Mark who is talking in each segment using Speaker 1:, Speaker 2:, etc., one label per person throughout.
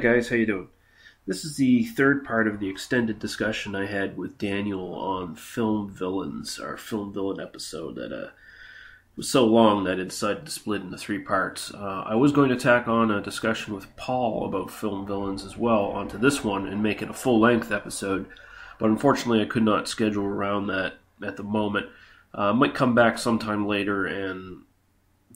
Speaker 1: Guys, how you doing? This is the third part of the extended discussion I had with Daniel on film villains, our film villain episode that uh, was so long that I decided to split into three parts. Uh, I was going to tack on a discussion with Paul about film villains as well onto this one and make it a full length episode, but unfortunately I could not schedule around that at the moment. Uh, might come back sometime later and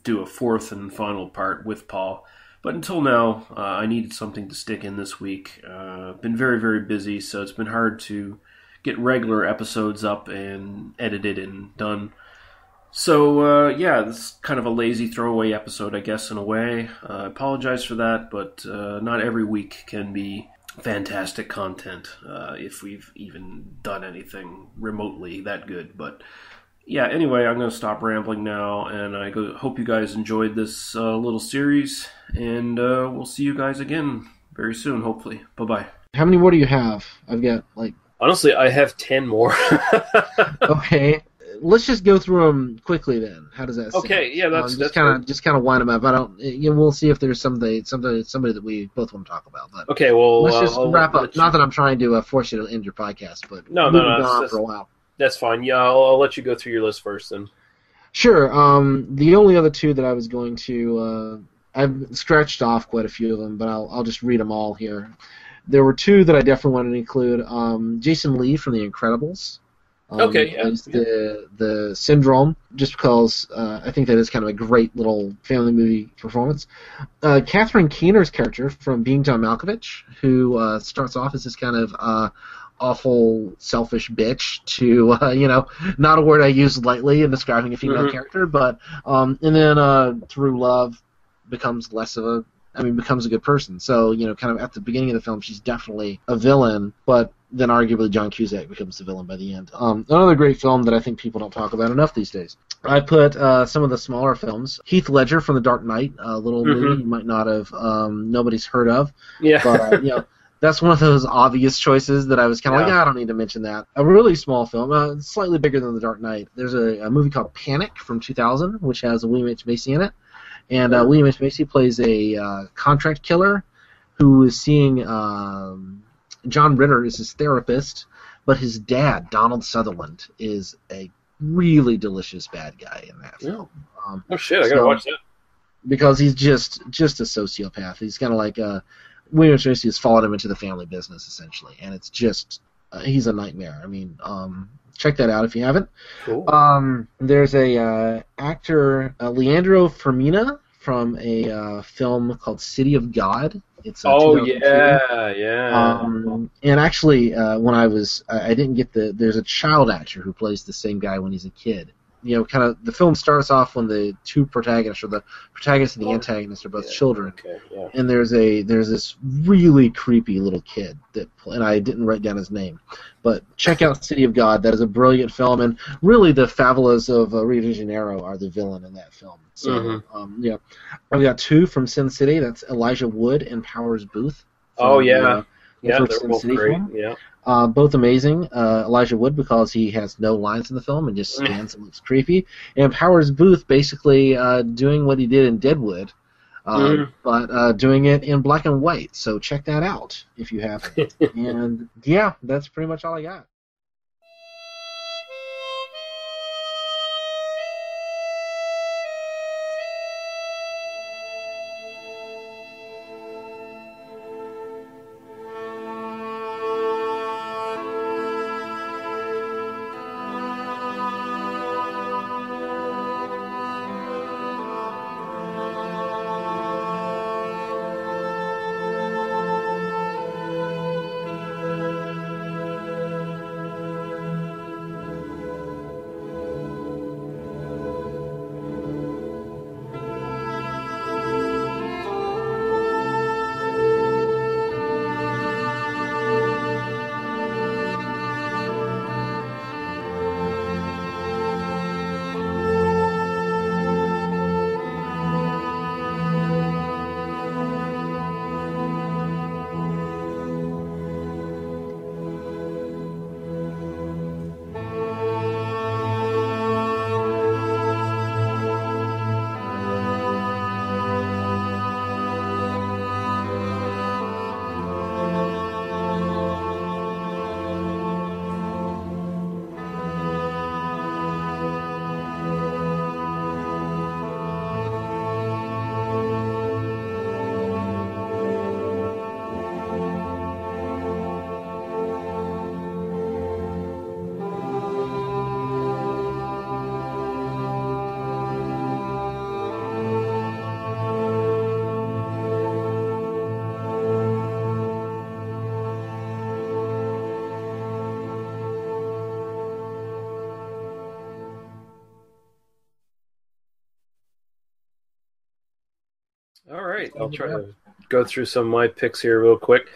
Speaker 1: do a fourth and final part with Paul. But until now, uh, I needed something to stick in this week. Uh, been very, very busy, so it's been hard to get regular episodes up and edited and done. So, uh, yeah, this is kind of a lazy throwaway episode, I guess, in a way. Uh, I apologize for that, but uh, not every week can be fantastic content uh, if we've even done anything remotely that good. But yeah, anyway, I'm going to stop rambling now, and I go, hope you guys enjoyed this uh, little series, and uh, we'll see you guys again very soon, hopefully. Bye bye.
Speaker 2: How many more do you have? I've got like
Speaker 1: Honestly, I have 10 more.
Speaker 2: okay. Let's just go through them quickly then. How does that? sound?
Speaker 1: Okay, yeah, that's-
Speaker 2: um, just kind of just kind of wind them up. I don't. You know, we'll see if there's something something somebody that we both want to talk about. But
Speaker 1: okay, well,
Speaker 2: let's
Speaker 1: uh,
Speaker 2: just
Speaker 1: I'll
Speaker 2: wrap
Speaker 1: let
Speaker 2: up.
Speaker 1: you-
Speaker 2: Not that I'm trying to uh, force you to end your podcast, but
Speaker 1: No, no,
Speaker 2: we've
Speaker 1: no,
Speaker 2: been
Speaker 1: it's
Speaker 2: on
Speaker 1: just-
Speaker 2: for a while.
Speaker 1: That's fine. Yeah, I'll, I'll let you go through your list first then.
Speaker 2: Sure. Um, the only other two that I was going to, uh, I've scratched off quite a few of them, but I'll I'll just read them all here. There were two that I definitely wanted to include. Um, Jason Lee from The Incredibles. Um,
Speaker 1: Okay, yeah,
Speaker 2: the the syndrome, just because uh, I think that is kind of a great little family movie performance. Uh, Catherine Keener's character from Being John Malkovich, who uh, starts off as this kind of uh, awful, selfish bitch to uh, you know not a word I use lightly in describing a female
Speaker 1: Mhm.
Speaker 2: character, but um, and then uh, through love becomes less of a I mean becomes a good person. So you know, kind of at the beginning of the film, she's definitely a villain, but then arguably John Cusack becomes the villain by the end. Um, another great film that I think people don't talk about enough these days. I put uh, some of the smaller films. Heath Ledger from The Dark Knight, a little
Speaker 1: Mhm.
Speaker 2: movie you might not have um, nobody's heard of
Speaker 1: Yeah.
Speaker 2: but uh, you know that's one of those obvious choices that I was kind of like,
Speaker 1: Yeah.
Speaker 2: "Ah, I don't need to mention that. A really small film, uh, slightly bigger than The Dark Knight. There's a, a movie called Panic from 2000, which has William H Macy in it, and uh, William H Macy plays a uh, contract killer who is seeing um, John Ritter is his therapist, but his dad Donald Sutherland is a really delicious bad guy in that film. Um,
Speaker 1: oh, shit, I gotta
Speaker 2: So-
Speaker 1: watch that.
Speaker 2: because he's just just a sociopath. He's kind of like uh, William H Macy has followed him into the family business essentially, and it's just uh, he's a nightmare. I mean, um, check that out if you haven't.
Speaker 1: Cool.
Speaker 2: Um, there's a uh, actor uh, Leandro Firmino from a uh, film called City of God. It's
Speaker 1: oh, yeah, yeah.
Speaker 2: Um, and actually, uh, when I was, I, I didn't get the. There's a child actor who plays the same guy when he's a kid. You know, kind of the film starts off when the two protagonists, or the protagonist and the
Speaker 1: Oh,
Speaker 2: antagonist, are both
Speaker 1: yeah.
Speaker 2: children.
Speaker 1: okay, yeah.
Speaker 2: And there's a there's this really creepy little kid that, and I didn't write down his name, but check out City of God. That is a brilliant film, and really the favelas of uh, Rio de Janeiro are the villain in that film. So,
Speaker 1: Mhm.
Speaker 2: um, yeah, I've got two from Sin City. That's Elijah Wood and Powers Boothe.
Speaker 1: Oh, yeah.
Speaker 2: uh, the
Speaker 1: Yeah,
Speaker 2: first
Speaker 1: they're
Speaker 2: Sin
Speaker 1: both
Speaker 2: City
Speaker 1: great.
Speaker 2: film.
Speaker 1: Yeah.
Speaker 2: Uh, both amazing. Uh, Elijah Wood because he has no lines in the film and just stands and looks creepy, and Powers Boothe basically uh, doing what he did in Deadwood, uh,
Speaker 1: Mhm.
Speaker 2: but uh, doing it in black and white. So check that out if you haven't. and yeah, that's pretty much all I got.
Speaker 1: Right, I'll try to go through some of my picks here real quick.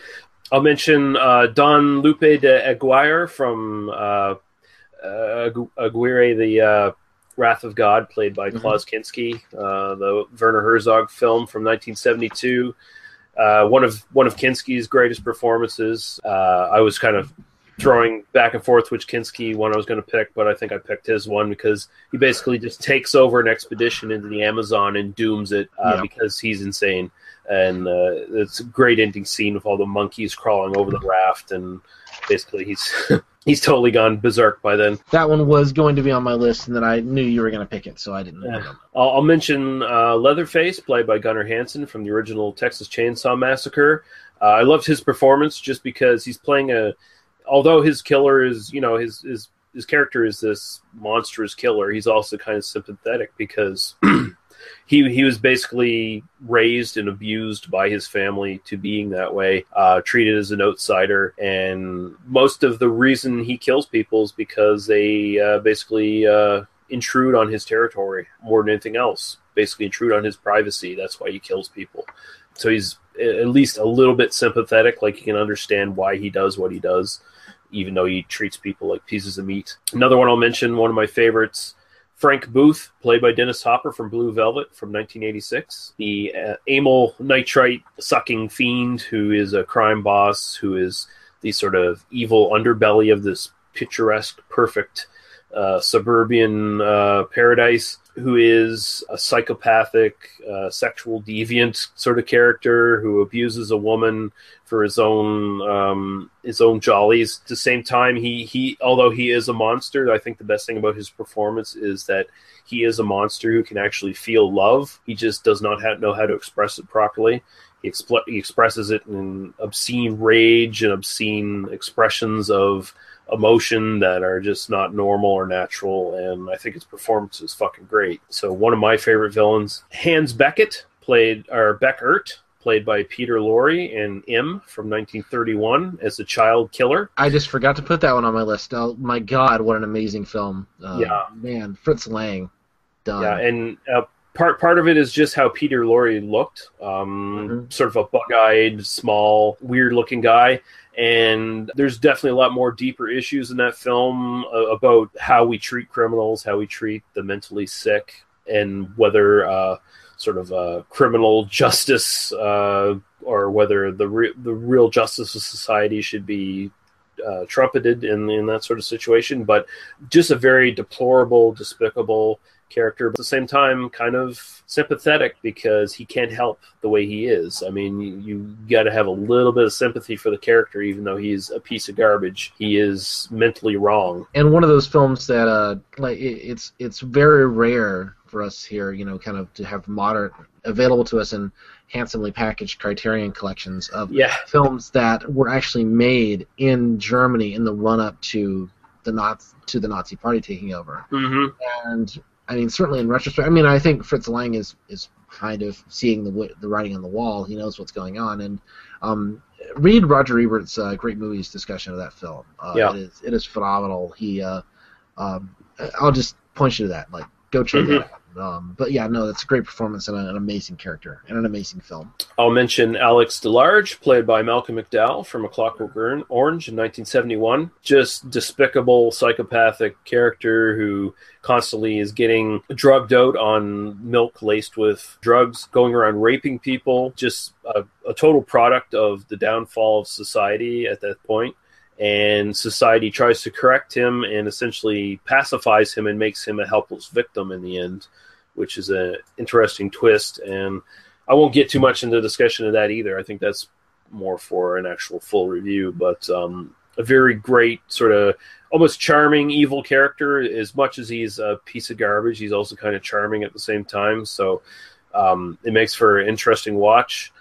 Speaker 1: I'll mention uh, Don Lupe de Aguirre from uh, uh, Aguirre, the uh, Wrath of God, played by
Speaker 2: Mhm.
Speaker 1: Klaus Kinski, uh, the Werner Herzog film from 1972. Uh, one of one of Kinski's greatest performances. Uh, I was kind of throwing back and forth which Kinski one I was going to pick, but I think I picked his one because he basically just takes over an expedition into the Amazon and dooms it uh,
Speaker 2: Yeah.
Speaker 1: because he's insane. And uh, it's a great ending scene with all the monkeys crawling over the raft, and basically he's he's totally gone berserk by then.
Speaker 2: That one was going to be on my list, and then I knew you were going to pick it, so I didn't.
Speaker 1: Yeah.
Speaker 2: put it on.
Speaker 1: I'll, I'll mention uh, Leatherface, played by Gunnar Hansen from the original Texas Chainsaw Massacre. Uh, I loved his performance just because he's playing a. Although his killer is, you know, his his his character is this monstrous killer. He's also kind of sympathetic because he he was basically raised and abused by his family to being that way, uh, treated as an outsider, and most of the reason he kills people is because they uh, basically uh, intrude on his territory more than anything else. Basically, intrude on his privacy. That's why he kills people. So he's at least a little bit sympathetic, like you can understand why he does what he does, even though he treats people like pieces of meat. Another one I'll mention, one of my favorites, Frank Booth, played by Dennis Hopper from Blue Velvet from 1986. The uh, amyl nitrite sucking fiend who is a crime boss, who is the sort of evil underbelly of this picturesque, perfect uh, suburban uh, paradise, who is a psychopathic, uh, sexual deviant sort of character who abuses a woman for his own um, his own jollies. At the same time, he he although he is a monster, I think the best thing about his performance is that he is a monster who can actually feel love. He just does not ha- know how to express it properly. He, expl- he expresses it in obscene rage and obscene expressions of emotion that are just not normal or natural. And I think his performance is fucking great. So one of my favorite villains, Hans Beckett, played or Beckert, played by Peter Lorre in M from 1931 as a child killer.
Speaker 2: I just forgot to put that one on my list. Oh my God, what an amazing film! Uh,
Speaker 1: Yeah.
Speaker 2: man, Fritz Lang, done.
Speaker 1: Yeah, and uh, part part of it is just how Peter Lorre looked, um,
Speaker 2: Mhm.
Speaker 1: sort of a bug-eyed, small, weird-looking guy. And there's definitely a lot more deeper issues in that film uh, about how we treat criminals, how we treat the mentally sick, and whether uh, sort of uh, criminal justice uh, or whether the re- the real justice of society should be uh, trumpeted in in that sort of situation. But just a very deplorable, despicable character, but at the same time, kind of sympathetic because he can't help the way he is. I mean, you, you got to have a little bit of sympathy for the character, even though he's a piece of garbage. He is mentally wrong.
Speaker 2: and one of those films that uh like it, it's it's very rare for us here you know kind of to have modern available to us in handsomely packaged criterion collections of
Speaker 1: Yeah,
Speaker 2: films that were actually made in Germany in the run up to the Nazi to the Nazi party taking over
Speaker 1: hmm
Speaker 2: and I mean certainly in retrospect I mean I think Fritz Lang is is kind of seeing the the writing on the wall. He knows what's going on. And um read Roger Ebert's uh, great movies discussion of that film. Uh,
Speaker 1: Yeah.
Speaker 2: it is it is phenomenal. He uh um I'll just point you to that. Like go check
Speaker 1: Mhm.
Speaker 2: that out um but yeah no that's a great performance and an amazing character and an amazing film
Speaker 1: I'll mention Alex DeLarge, played by Malcolm McDowell from A Clockwork Orange in 1971. Just despicable, psychopathic character who constantly is getting drugged out on milk laced with drugs, going around raping people. Just a, a total product of the downfall of society at that point. And society tries to correct him and essentially pacifies him and makes him a helpless victim in the end, which is an interesting twist. And I won't get too much into discussion of that either. I think that's more for an actual full review, but um, a very great sort of almost charming evil character. As much as he's a piece of garbage, he's also kind of charming at the same time. So um, it makes for an interesting watch.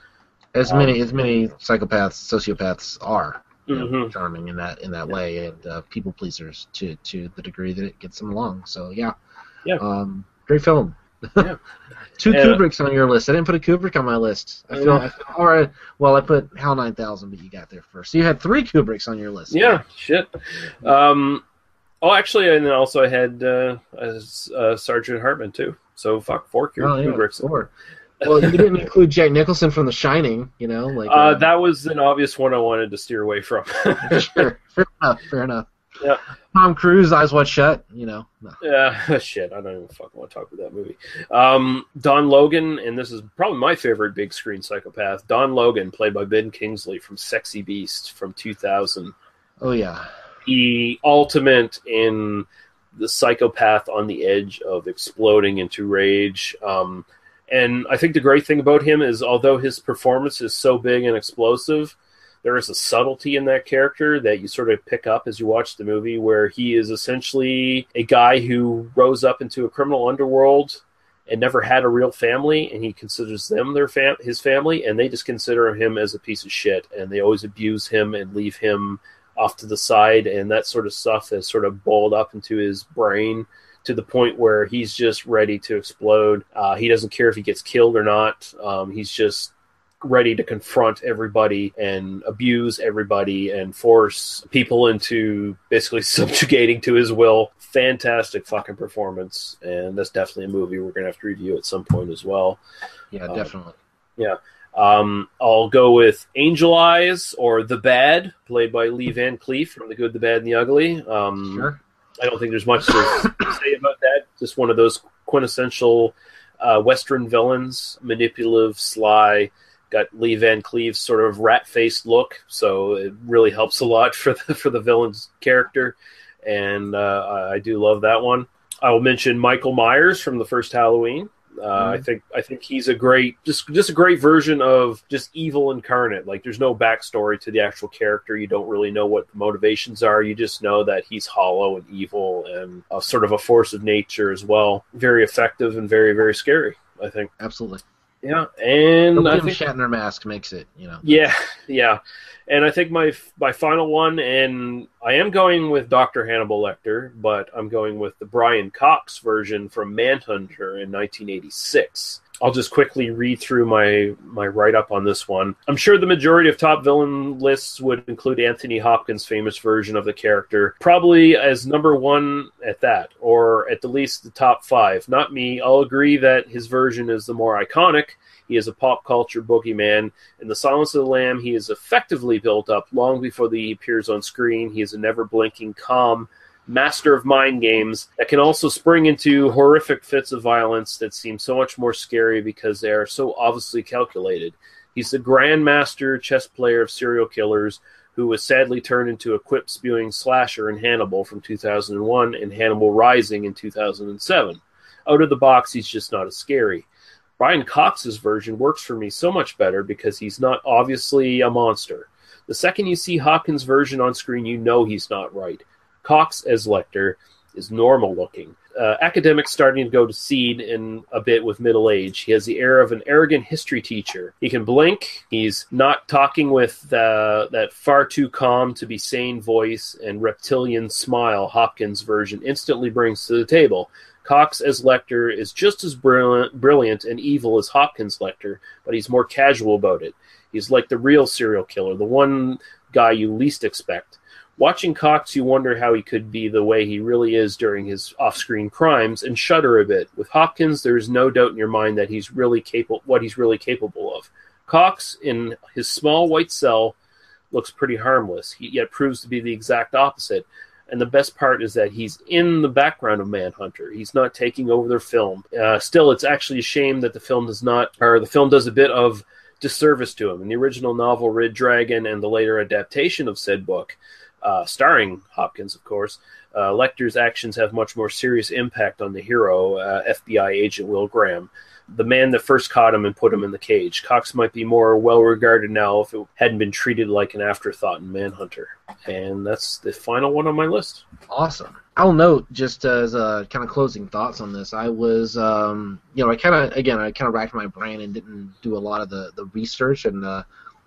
Speaker 2: as
Speaker 1: Um,
Speaker 2: many as many psychopaths sociopaths are you know,
Speaker 1: Mhm.
Speaker 2: charming in that in that way and uh, people pleasers to to the degree that it gets them along. So yeah,
Speaker 1: Yeah.
Speaker 2: um, great film.
Speaker 1: Yeah.
Speaker 2: Two
Speaker 1: And, uh,
Speaker 2: Kubricks on your list. I didn't put a Kubrick on my list. I feel, I feel all right. Well, I put HAL 9000, but you got there first. So you had three Kubricks on your list.
Speaker 1: Yeah, shit. Um, oh, actually, and then also I had uh, as, uh, Sergeant Hartman too. So fuck, four.
Speaker 2: Oh, yeah,
Speaker 1: Kubricks.
Speaker 2: four. Well, you didn't include Jack Nicholson from The Shining, you know, like
Speaker 1: Uh, that was an obvious one I wanted to steer away from.
Speaker 2: sure, fair enough, fair enough.
Speaker 1: Yeah.
Speaker 2: Tom Cruise, Eyes Wide Shut, you know. No.
Speaker 1: Yeah, shit. I don't even fucking want to talk about that movie. Um, Don Logan, and this is probably my favorite big screen psychopath. Don Logan, played by Ben Kingsley from Sexy Beast from 2000.
Speaker 2: Oh yeah,
Speaker 1: The ultimate in the psychopath on the edge of exploding into rage. Um, and I think the great thing about him is, although his performance is so big and explosive, there is a subtlety in that character that you sort of pick up as you watch the movie, where he is essentially a guy who rose up into a criminal underworld and never had a real family, and he considers them their fam- his family, and they just consider him as a piece of shit, and they always abuse him and leave him off to the side, and that sort of stuff has sort of boiled up into his brain to the point where he's just ready to explode. Uh, he doesn't care if he gets killed or not. Um, he's just ready to confront everybody and abuse everybody and force people into basically subjugating to his will. Fantastic fucking performance, and that's definitely a movie we're gonna have to review at some point as well.
Speaker 2: yeah,
Speaker 1: Uh,
Speaker 2: definitely. Yeah.
Speaker 1: Um, I'll go with Angel Eyes or The Bad, played by Lee Van Cleef from The Good, the Bad, and the Ugly. Um,
Speaker 2: Sure.
Speaker 1: I don't think there's much to say about that. Just one of those quintessential uh, Western villains, manipulative, sly. Got Lee Van Cleef's sort of rat-faced look, so it really helps a lot for the for the villain's character, and uh, I do love that one. I will mention Michael Myers from the first Halloween. Uh, I think I think he's a great, just just a great version of just evil incarnate. Like there's no backstory to the actual character. You don't really know what the motivations are. You just know that he's hollow and evil and a sort of a force of nature as well. Very effective and very very scary. I think.
Speaker 2: Absolutely.
Speaker 1: Yeah, and
Speaker 2: The
Speaker 1: I think
Speaker 2: Shatner mask makes it, you know.
Speaker 1: yeah, yeah, and I think my my final one, and I am going with Doctor Hannibal Lecter, but I'm going with the Brian Cox version from Manhunter in 1986. I'll just quickly read through my my write up on this one. I'm sure the majority of top villain lists would include Anthony Hopkins' famous version of the character, probably as number one at that, or at the least the top five. Not me. I'll agree that his version is the more iconic. He is a pop culture boogeyman. In The Silence of the Lamb, he is effectively built up long before he appears on screen. He is a never blinking, calm master of mind games that can also spring into horrific fits of violence that seem so much more scary because they are so obviously calculated. He's the grandmaster chess player of serial killers who was sadly turned into a quip spewing slasher in Hannibal from 2001 and Hannibal Rising in 2007. Out of the box, he's just not as scary. Brian Cox's version works for me so much better because he's not obviously a monster. The second you see Hopkins' version on screen, you know he's not right. Cox as Lecter is normal looking. Uh, academics starting to go to seed in a bit with middle age. He has the air of an arrogant history teacher. He can blink. He's not talking with uh, that far too calm to be sane voice and reptilian smile Hopkins' version instantly brings to the table. Cox as Lecter is just as brilliant, brilliant and evil as Hopkins Lecter, but he's more casual about it. He's like the real serial killer, the one guy you least expect. Watching Cox, you wonder how he could be the way he really is during his off-screen crimes, and shudder a bit. With Hopkins, there is no doubt in your mind that he's really capable, what he's really capable of. Cox, in his small white cell, looks pretty harmless, he, yet proves to be the exact opposite. And the best part is that he's in the background of Manhunter. He's not taking over their film. Uh, still, it's actually a shame that the film does not, or the film does a bit of disservice to him. In the original novel Red Dragon and the later adaptation of said book, uh, starring Hopkins, of course, uh, Lecter's actions have much more serious impact on the hero, uh, FBI agent Will Graham, the man that first caught him and put him in the cage. Cox might be more well regarded now if it hadn't been treated like an afterthought in Manhunter. And that's the final one on my list.
Speaker 2: Awesome. I'll note just as uh, kind of closing thoughts on this. I was, um, you know, I kind of again, I kind of racked my brain and didn't do a lot of the the research. And uh,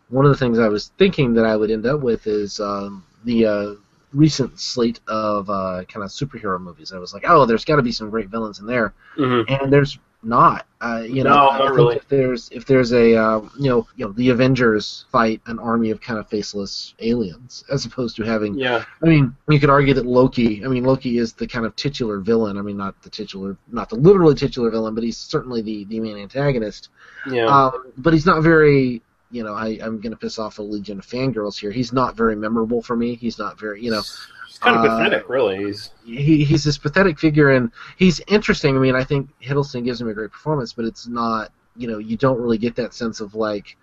Speaker 2: one of the things I was thinking that I would end up with is um, the uh, recent slate of uh, kind of superhero movies. I was like, oh, there's got to be some great villains in there.
Speaker 1: Mm-hmm.
Speaker 2: And there's not. Uh, you know,
Speaker 1: No,
Speaker 2: I think
Speaker 1: really.
Speaker 2: if there's if there's a uh, you know you know the Avengers fight an army of kind of faceless aliens as opposed to having.
Speaker 1: Yeah,
Speaker 2: I mean, you could argue that Loki. I mean, Loki is the kind of titular villain. I mean, not the titular, not the literally titular villain, but he's certainly the the main antagonist.
Speaker 1: yeah.
Speaker 2: Um, but he's not very. You know, I, I'm going to piss off a legion of fangirls here. He's not very memorable for me. He's not very, you know,
Speaker 1: it's kind of
Speaker 2: uh,
Speaker 1: pathetic, really. He's
Speaker 2: he, he's this pathetic figure, and he's interesting. I mean, I think Hiddleston gives him a great performance, but it's not, you know, you don't really get that sense of like,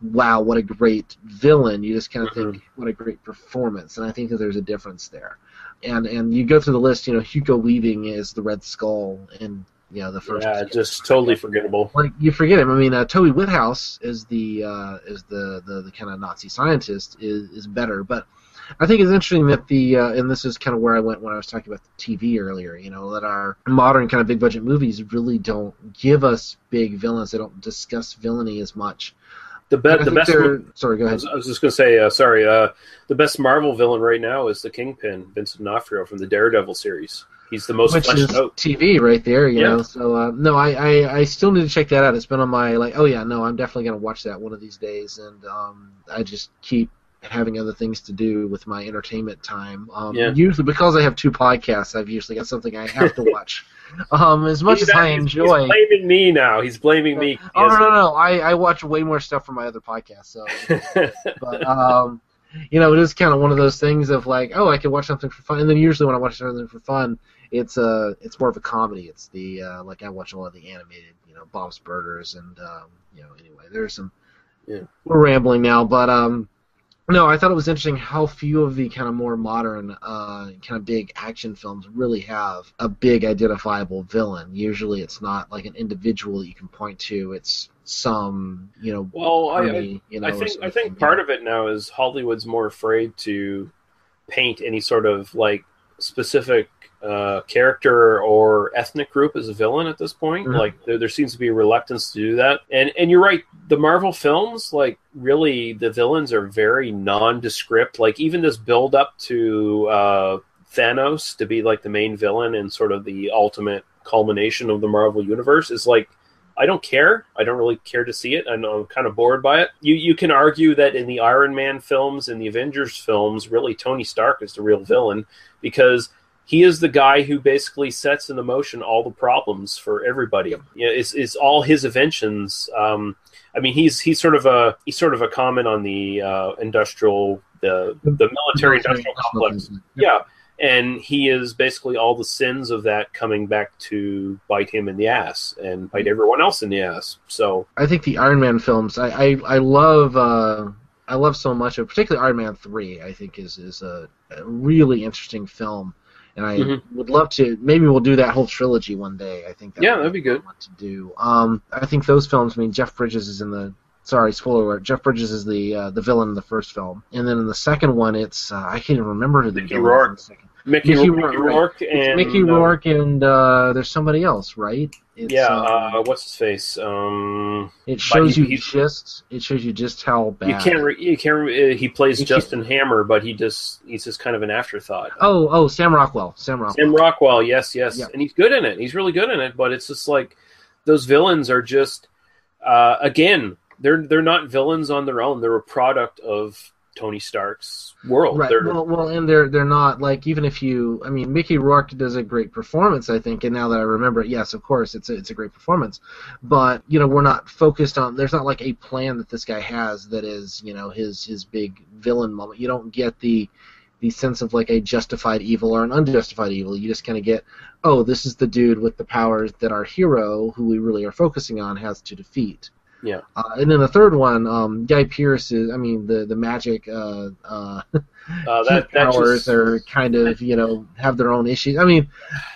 Speaker 2: wow, what a great villain. You just kind of think, what a great performance, and I think that there's a difference there. And and you go through the list, you know, Hugo Weaving is the Red Skull in you know the first.
Speaker 1: yeah, just totally forgettable.
Speaker 2: like you forget him. I mean, uh, Toby Whithouse is the uh, is the, the, the kind of Nazi scientist is is better, but I think it's interesting that the uh, and this is kind of where I went when I was talking about the TV earlier. You know that our modern kind of big budget movies really don't give us big villains. They don't discuss villainy as much.
Speaker 1: The, be- the best.
Speaker 2: they're- Sorry, go
Speaker 1: I
Speaker 2: ahead.
Speaker 1: was, I was just gonna say, uh, sorry. Uh, the best Marvel villain right now is the Kingpin, Vincent D'Onofrio from the Daredevil series. He's the most
Speaker 2: Which is
Speaker 1: out.
Speaker 2: TV right there, you
Speaker 1: Yeah.
Speaker 2: know. So uh, no, I, I I still need to check that out. It's been on my like, oh yeah, no, I'm definitely gonna watch that one of these days, and um, I just keep having other things to do with my entertainment time. Um,
Speaker 1: Yeah.
Speaker 2: Usually because I have two podcasts, I've usually got something I have to watch. um, as much
Speaker 1: He's-
Speaker 2: as I
Speaker 1: he's-
Speaker 2: enjoy.
Speaker 1: He's blaming me now. He's blaming me.
Speaker 2: Oh no no no! I, I watch way more stuff from my other podcast. So, but um, you know, it is kind of one of those things of like, oh, I can watch something for fun, and then usually when I watch something for fun, it's uh, it's more of a comedy. It's the uh, like I watch a lot of the animated, you know, Bob's Burgers, and um, you know, anyway, there's some.
Speaker 1: Yeah.
Speaker 2: We're rambling now, but um, no, I thought it was interesting how few of the kind of more modern, uh, kind of big action films really have a big identifiable villain. Usually, it's not like an individual that you can point to. It's some, you know,
Speaker 1: well, I, I,
Speaker 2: you know.
Speaker 1: I think I think part of it now is Hollywood's more afraid to paint any sort of like specific uh, character or ethnic group as a villain at this point.
Speaker 2: Mhm.
Speaker 1: Like there, there seems to be a reluctance to do that. And and you're right. The Marvel films, like really, the villains are very nondescript. Like even this build up to uh, Thanos to be like the main villain and sort of the ultimate culmination of the Marvel universe is like I don't care. I don't really care to see it. I know I'm kind of bored by it. You you can argue that in the Iron Man films and the Avengers films, really Tony Stark is the real villain because he is the guy who basically sets into motion all the problems for everybody. Yeah, it's, it's all his inventions. Um, I mean, he's he's sort of a he's sort of a comment on the uh, industrial the the military industrial complex. Yeah, and he is basically all the sins of that coming back to bite him in the ass and bite everyone else in the ass. So
Speaker 2: I think the Iron Man films, I I, I love. Uh, I love so much of, particularly Iron Man three. I think is is a, a really interesting film, and I
Speaker 1: Mhm.
Speaker 2: would love to. Maybe we'll do that whole trilogy one day. I think that
Speaker 1: Yeah,
Speaker 2: would
Speaker 1: that'd be good.
Speaker 2: What to do? Um, I think those films. I mean, Jeff Bridges is in the. Sorry, spoiler alert. Jeff Bridges is the uh, the villain in the first film, and then in the second one, it's uh, I can't even remember who the
Speaker 1: Mickey
Speaker 2: villain is in the second.
Speaker 1: Mickey,
Speaker 2: Mickey Rourke, right.
Speaker 1: And
Speaker 2: Mickey
Speaker 1: uh,
Speaker 2: Rourke and uh, there's somebody else, right? It's,
Speaker 1: yeah,
Speaker 2: um,
Speaker 1: uh, what's his face? Um,
Speaker 2: It shows
Speaker 1: he-
Speaker 2: you
Speaker 1: he-
Speaker 2: just it shows you just how bad.
Speaker 1: you can't. Re- you can't. Re- uh, he plays
Speaker 2: You can't-
Speaker 1: Justin Hammer, but he just he's just kind of an afterthought.
Speaker 2: Oh, oh, Sam Rockwell. Sam Rockwell.
Speaker 1: Sam Rockwell, yes, yes,
Speaker 2: Yeah.
Speaker 1: and he's good in it. He's really good in it. But it's just like those villains are just uh, again, they're they're not villains on their own. They're a product of Tony Stark's world.
Speaker 2: Right.
Speaker 1: They're,
Speaker 2: Well, well, and they're they're not like even if you, I mean, Mickey Rourke does a great performance, I think. And now that I remember it, yes, of course, it's a, it's a great performance. But you know, we're not focused on. There's not like a plan that this guy has that is, you know, his his big villain moment. You don't get the the sense of like a justified evil or an unjustified evil. You just kind of get, oh, this is the dude with the powers that our hero, who we really are focusing on, has to defeat.
Speaker 1: Yeah.
Speaker 2: Uh, and then the third one, um, Guy Pearce is, I mean, the the magic uh, uh,
Speaker 1: uh, that, that
Speaker 2: powers
Speaker 1: just,
Speaker 2: are kind of you know have their own issues. I mean,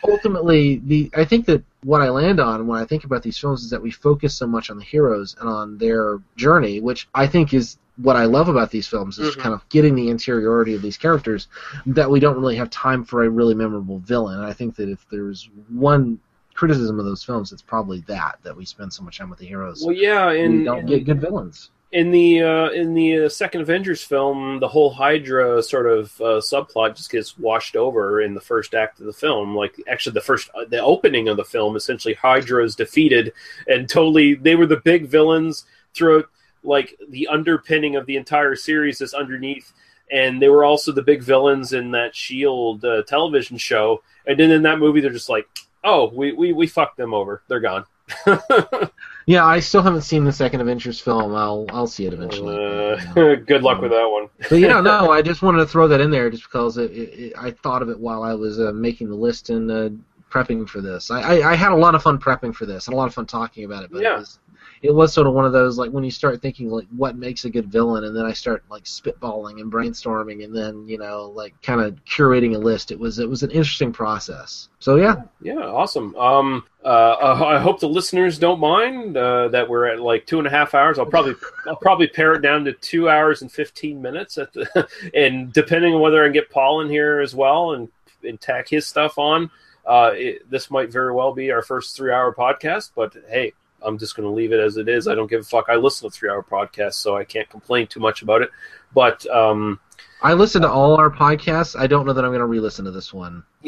Speaker 2: ultimately, the I think that what I land on when I think about these films is that we focus so much on the heroes and on their journey, which I think is what I love about these films is
Speaker 1: Mhm.
Speaker 2: kind of getting the interiority of these characters that we don't really have time for a really memorable villain. And I think that if there's one criticism of those films, it's probably that that we spend so much time with the heroes.
Speaker 1: Well, yeah,
Speaker 2: we
Speaker 1: and,
Speaker 2: don't
Speaker 1: and
Speaker 2: get good villains.
Speaker 1: in the uh, in the uh, second Avengers film, the whole Hydra sort of uh, subplot just gets washed over in the first act of the film. Like actually, the first uh, the opening of the film, essentially Hydra is defeated and totally they were the big villains throughout like the underpinning of the entire series is underneath. And they were also the big villains in that Shield uh, television show. And then in that movie, they're just like, "Oh, we we, we fucked them over. They're gone."
Speaker 2: Yeah, I still haven't seen the second Avengers film. I'll I'll see it eventually.
Speaker 1: Uh, good luck with that one.
Speaker 2: but yeah, no, I just wanted to throw that in there just because it, it, it, I thought of it while I was uh, making the list and uh, prepping for this. I, I, I had a lot of fun prepping for this and a lot of fun talking about it. But
Speaker 1: Yeah.
Speaker 2: it was it was sort of one of those like when you start thinking like what makes a good villain, and then I start like spitballing and brainstorming, and then you know like kind of curating a list. It was it was an interesting process. So yeah,
Speaker 1: Yeah, awesome. Um, uh, I hope the listeners don't mind uh, that we're at like two and a half hours. I'll probably I'll probably pare it down to two hours and fifteen minutes at the, and depending on whether I can get Paul in here as well and and tack his stuff on, uh, it, this might very well be our first three hour podcast. But hey, I'm just going to leave it as it is. I don't give a fuck. I listen to three hour podcasts, so I can't complain too much about it. But um,
Speaker 2: I listen to all our podcasts. I don't know that I'm going to re-listen to this one.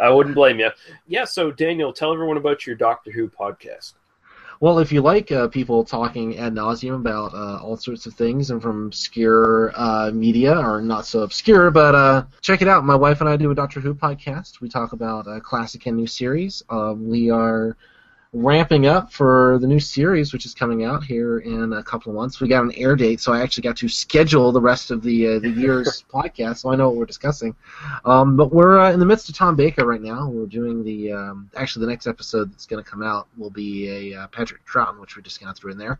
Speaker 1: I wouldn't blame you. Yeah, so Daniel, tell everyone about your Doctor Who podcast.
Speaker 2: Well, if you like uh, people talking ad nauseum about uh, all sorts of things and from obscure uh, media, or not so obscure, but uh, check it out. My wife and I do a Doctor Who podcast. We talk about uh, classic and new series. Um, we are ramping up for the new series, which is coming out here in a couple of months. We got an air date, so I actually got to schedule the rest of the uh, the year's podcast, so I know what we're discussing. Um, but we're uh, in the midst of Tom Baker right now. We're doing the um, actually the next episode that's going to come out will be a uh, Patrick Troughton, which we're just to throw in there.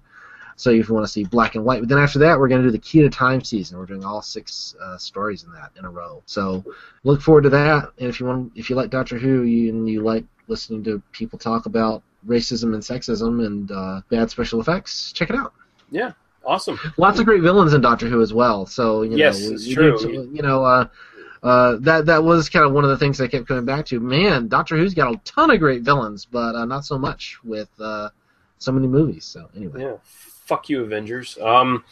Speaker 2: So if you want to see black and white, but then after that we're going to do the Key to Time season. We're doing all six uh, stories in that in a row. So look forward to that. And if you want, if you like Doctor Who you, and you like listening to people talk about racism and sexism and uh, bad special effects, check it out.
Speaker 1: Yeah, awesome.
Speaker 2: Lots of great villains in Doctor Who as well. So you
Speaker 1: Yes,
Speaker 2: know,
Speaker 1: it's
Speaker 2: we
Speaker 1: true.
Speaker 2: do- you know, uh, uh, that that was kind of one of the things I kept coming back to. Man, Doctor Who's got a ton of great villains, but uh, not so much with uh, so many movies. So anyway,
Speaker 1: Yeah, fuck you, Avengers. Um,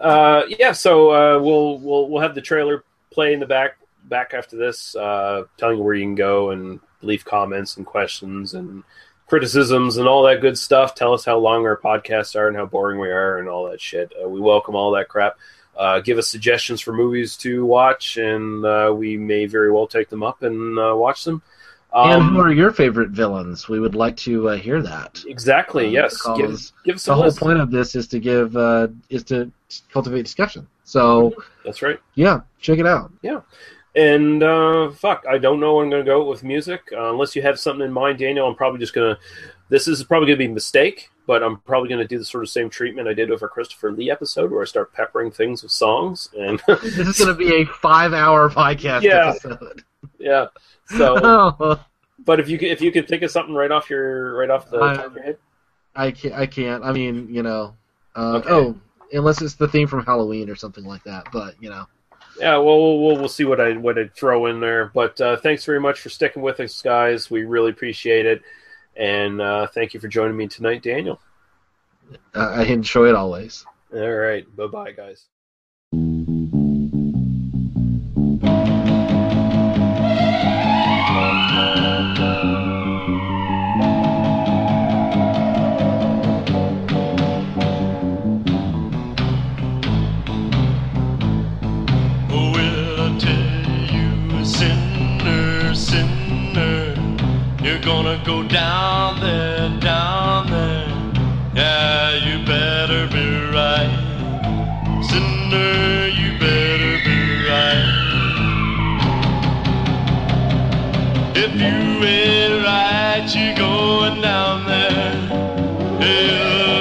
Speaker 1: uh, yeah, so uh, we'll we'll we'll have the trailer play in the back back after this, uh, telling you where you can go and leave comments and questions and criticisms and all that good stuff. Tell us how long our podcasts are and how boring we are and all that shit. Uh, we welcome all that crap. Uh, give us suggestions for movies to watch, and uh, we may very well take them up and uh, watch them.
Speaker 2: and
Speaker 1: Um,
Speaker 2: who are your favorite villains? We would like to uh, hear that.
Speaker 1: exactly.
Speaker 2: Um,
Speaker 1: yes. Give, give us
Speaker 2: The whole
Speaker 1: list.
Speaker 2: point of this is to give uh, is to cultivate discussion. So
Speaker 1: That's right.
Speaker 2: yeah, check it out.
Speaker 1: And uh, fuck, I don't know where I'm going to go with music uh, unless you have something in mind, Daniel. I'm probably just going to. This is probably going to be a mistake, but I'm probably going to do the sort of same treatment I did with our Christopher Lee episode, where I start peppering things with songs. And
Speaker 2: This is going to be a five-hour podcast
Speaker 1: Yeah.
Speaker 2: episode.
Speaker 1: yeah, so
Speaker 2: Oh,
Speaker 1: but if you if you can think of something right off your right off the
Speaker 2: I-
Speaker 1: top of your head,
Speaker 2: I can't. I can't. I mean, you know. Uh,
Speaker 1: Okay.
Speaker 2: Oh, unless it's the theme from Halloween or something like that. But you know.
Speaker 1: Yeah, well, we'll we'll, see what I what I throw in there. But uh, thanks very much for sticking with us, guys. We really appreciate it, and uh, thank you for joining me tonight, Daniel.
Speaker 2: I enjoy it always.
Speaker 1: All right, bye bye, guys.
Speaker 3: If you ain't right, you're going down there. You'll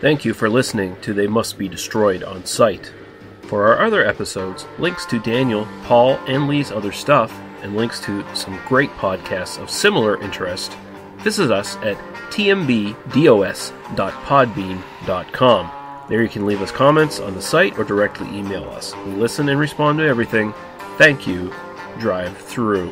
Speaker 1: Thank you for listening to They Must Be Destroyed on Sight. For our other episodes, links to Daniel, Paul, and Lee's other stuff, and links to some great podcasts of similar interest, visit us at tmbdos.podbean.com. There you can leave us comments on the site or directly email us. We listen and respond to everything. Thank you. Drive through.